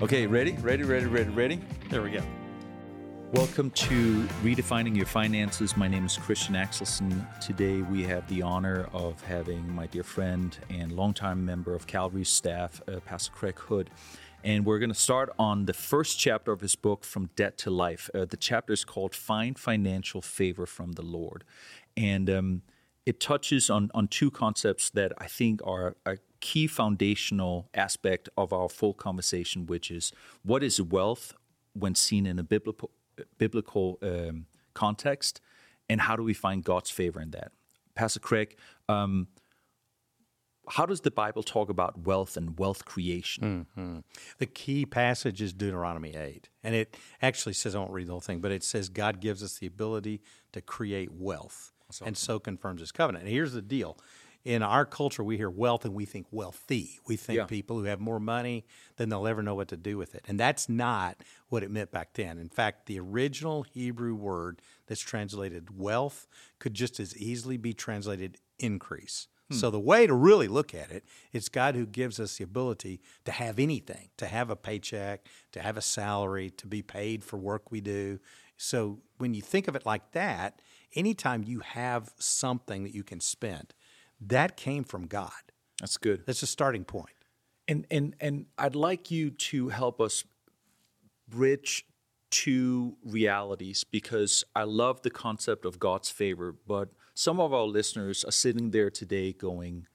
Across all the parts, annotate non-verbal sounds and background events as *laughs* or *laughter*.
Okay, ready? Ready, ready, ready, ready? There we go. Welcome to Redefining Your Finances. My name is Christian Axelson. Today we have the honor of having my dear friend and longtime member of Calvary's staff, uh, Pastor Kregg Hood. And we're going to start on the first chapter of his book, From Debt to Life. Uh, the chapter is called Find Financial Favor from the Lord. And um, it touches on, on two concepts that I think are a key foundational aspect of our full conversation, which is what is wealth when seen in a biblical, biblical um, context, and how do we find God's favor in that? Pastor Kregg, um, how does the Bible talk about wealth and wealth creation? Mm-hmm. The key passage is Deuteronomy 8. And it actually says, I won't read the whole thing, but it says God gives us the ability to create wealth awesome. and so confirms his covenant. And here's the deal in our culture, we hear wealth and we think wealthy. We think yeah. people who have more money than they'll ever know what to do with it. And that's not what it meant back then. In fact, the original Hebrew word that's translated wealth could just as easily be translated increase. Hmm. So the way to really look at it, it's God who gives us the ability to have anything, to have a paycheck, to have a salary, to be paid for work we do. So when you think of it like that, anytime you have something that you can spend, that came from God. That's good. That's a starting point. And and and I'd like you to help us bridge two realities because I love the concept of God's favor, but some of our listeners are sitting there today going,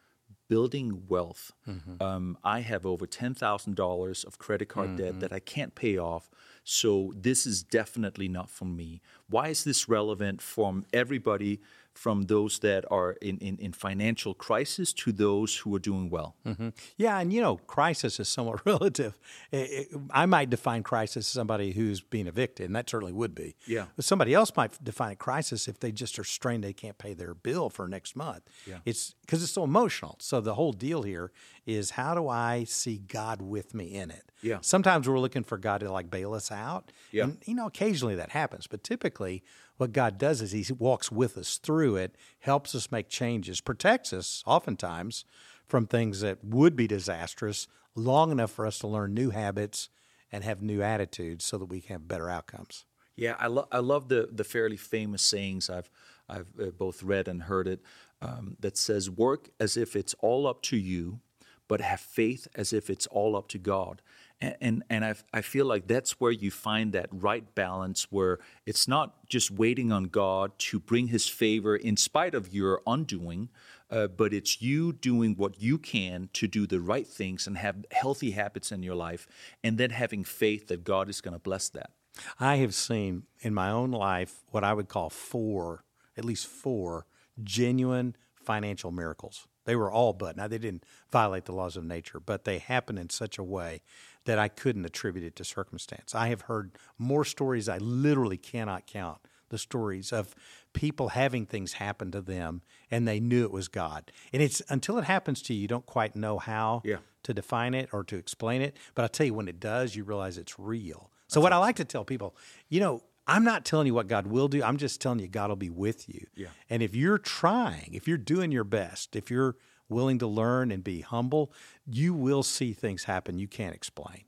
building wealth. Mm-hmm. Um, I have over $10,000 of credit card mm-hmm. debt that I can't pay off. So this is definitely not for me. Why is this relevant from everybody from those that are in, in, in financial crisis to those who are doing well. Mm-hmm. Yeah, and you know, crisis is somewhat *laughs* relative. It, it, I might define crisis as somebody who's being evicted, and that certainly would be. Yeah. But somebody else might define a crisis if they just are strained, they can't pay their bill for next month. Yeah. It's because it's so emotional. So the whole deal here is how do I see God with me in it? Yeah. Sometimes we're looking for God to like bail us out. Yeah. And, you know, occasionally that happens, but typically what God does is He walks with us through it, helps us make changes, protects us oftentimes from things that would be disastrous long enough for us to learn new habits and have new attitudes so that we can have better outcomes. Yeah, I, lo- I love the, the fairly famous sayings I've, I've uh, both read and heard it um, that says, Work as if it's all up to you, but have faith as if it's all up to God and and, and I, I feel like that's where you find that right balance where it's not just waiting on God to bring His favor in spite of your undoing, uh, but it's you doing what you can to do the right things and have healthy habits in your life, and then having faith that God is going to bless that. I have seen in my own life what I would call four, at least four, genuine financial miracles. They were all but. Now, they didn't violate the laws of nature, but they happened in such a way that I couldn't attribute it to circumstance. I have heard more stories I literally cannot count the stories of people having things happen to them and they knew it was God. And it's until it happens to you, you don't quite know how yeah. to define it or to explain it. But I'll tell you, when it does, you realize it's real. So, That's what awesome. I like to tell people, you know, I'm not telling you what God will do. I'm just telling you God will be with you. Yeah. And if you're trying, if you're doing your best, if you're willing to learn and be humble, you will see things happen you can't explain.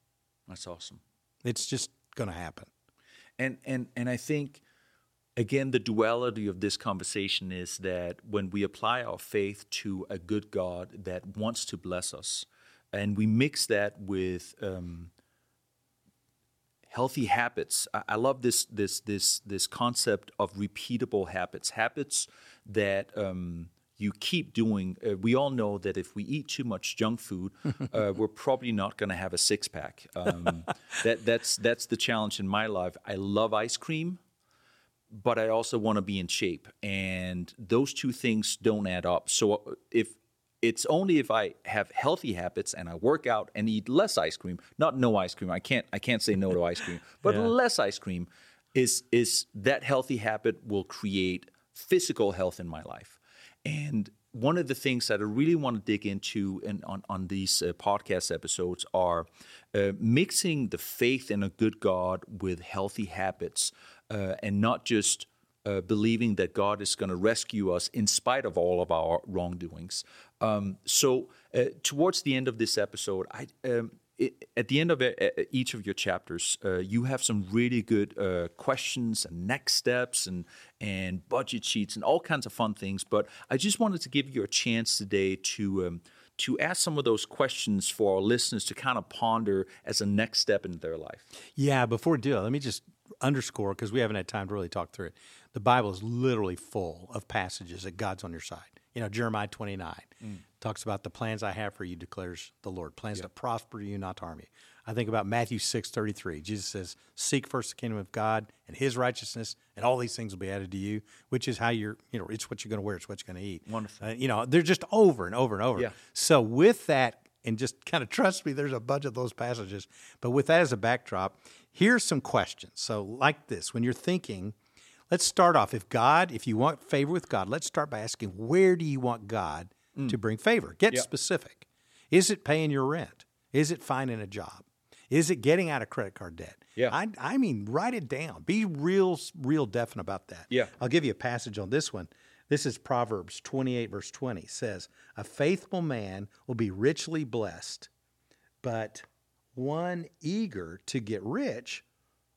That's awesome. It's just going to happen. And and and I think again the duality of this conversation is that when we apply our faith to a good God that wants to bless us, and we mix that with um, healthy habits. I, I, love this this this this concept of repeatable habits, habits that um, you keep doing. Uh, we all know that if we eat too much junk food, uh, *laughs* we're probably not going to have a six pack. Um, that that's that's the challenge in my life. I love ice cream, but I also want to be in shape, and those two things don't add up. So uh, if it's only if I have healthy habits and I work out and eat less ice cream, not no ice cream. I can't I can't say no to ice cream, *laughs* but yeah. less ice cream is is that healthy habit will create physical health in my life. And one of the things that I really want to dig into in, on, on these uh, podcast episodes are uh, mixing the faith in a good God with healthy habits uh, and not just uh, believing that God is going to rescue us in spite of all of our wrongdoings. Um, so, uh, towards the end of this episode, I, um, it, at the end of each of your chapters, uh, you have some really good uh, questions and next steps and and budget sheets and all kinds of fun things. But I just wanted to give you a chance today to um, to ask some of those questions for our listeners to kind of ponder as a next step in their life. Yeah, before we do let me just underscore because we haven't had time to really talk through it. The Bible is literally full of passages that God's on your side. You know, Jeremiah 29 mm. talks about the plans I have for you, declares the Lord, plans to prosper you, not to harm you. I think about Matthew 6 33. Jesus says, Seek first the kingdom of God and his righteousness, and all these things will be added to you, which is how you're, you know, it's what you're going to wear, it's what you're going to eat. Wonderful. Uh, you know, they're just over and over and over. Yeah. So, with that, and just kind of *laughs* trust me, there's a bunch of those passages. But with that as a backdrop, here's some questions. So, like this, when you're thinking, let's start off. If God, if you want favor with God, let's start by asking, where do you want God mm. to bring favor? Get yep. specific. Is it paying your rent? Is it finding a job? Is it getting out of credit card debt? Yeah. I, I mean, write it down. Be real, real definite about that. Yeah. I'll give you a passage on this one. This is Proverbs 28, verse 20. It says, A faithful man will be richly blessed, but one eager to get rich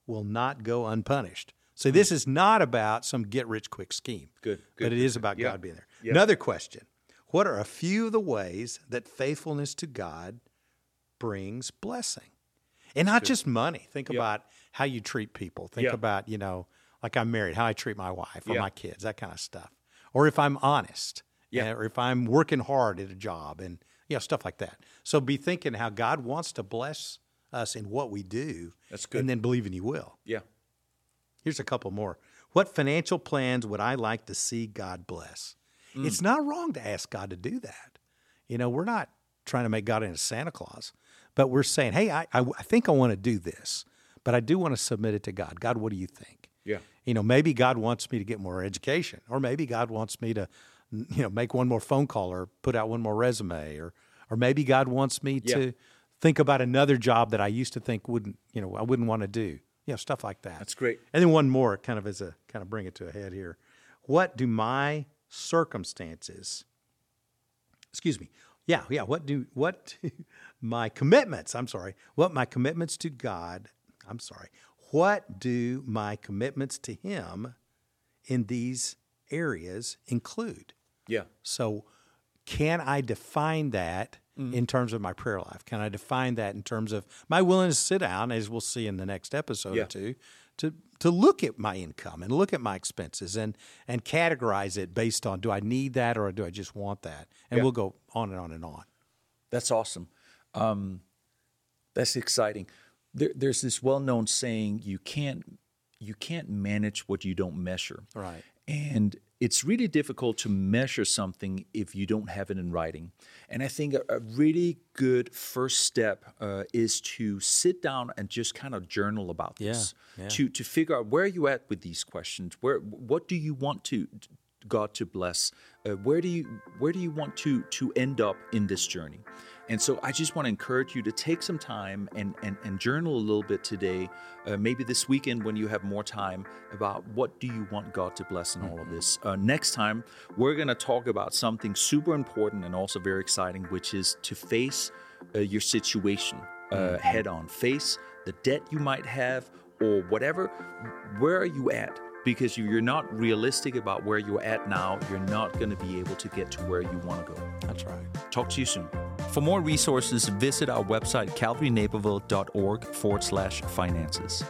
will not go unpunished. So this is not about some get rich quick scheme. Good. good but it is about God being there. Another question What are a few of the ways that faithfulness to God brings blessing? And not good. just money. Think about how you treat people. Think about, you know, like I'm married, how I treat my wife or my kids, that kind of stuff. Or if I'm honest. Yeah. Or if I'm working hard at a job and you know, stuff like that. So be thinking how God wants to bless us in what we do. That's good. And then believing He will. Yeah. Here's a couple more. What financial plans would I like to see God bless? Mm. It's not wrong to ask God to do that. You know, we're not trying to make God into Santa Claus, but we're saying, hey, I, I, I think I want to do this, but I do want to submit it to God. God, what do you think? Yeah. You know, maybe God wants me to get more education, or maybe God wants me to, you know, make one more phone call or put out one more resume, or or maybe God wants me yeah. to think about another job that I used to think wouldn't, you know, I wouldn't want to do. You know, stuff like that. That's great. And then one more, kind of as a kind of bring it to a head here. What do my circumstances? Excuse me. Yeah, yeah. What do what do *laughs* my commitments? I'm sorry. What my commitments to God? I'm sorry. What do my commitments to Him in these areas include? Yeah. So, can I define that mm. in terms of my prayer life? Can I define that in terms of my willingness to sit down, as we'll see in the next episode yeah. or two, to to look at my income and look at my expenses and and categorize it based on do I need that or do I just want that? And yeah. we'll go on and on and on. That's awesome. Um, that's exciting. There, there's this well-known saying: you can't you can't manage what you don't measure. Right. And it's really difficult to measure something if you don't have it in writing. And I think a, a really good first step uh, is to sit down and just kind of journal about this, yeah, yeah. to to figure out where you at with these questions. Where what do you want to God to bless? Uh, where do you where do you want to to end up in this journey? And so I just want to encourage you to take some time and, and, and journal a little bit today, uh, maybe this weekend when you have more time, about what do you want God to bless in all of this. Uh, next time, we're going to talk about something super important and also very exciting, which is to face uh, your situation uh, mm-hmm. head on. Face the debt you might have or whatever. Where are you at? Because if you're not realistic about where you're at now, you're not going to be able to get to where you want to go. That's right. Talk to you soon. For more resources, visit our website, calvarynaperville.org forward slash finances.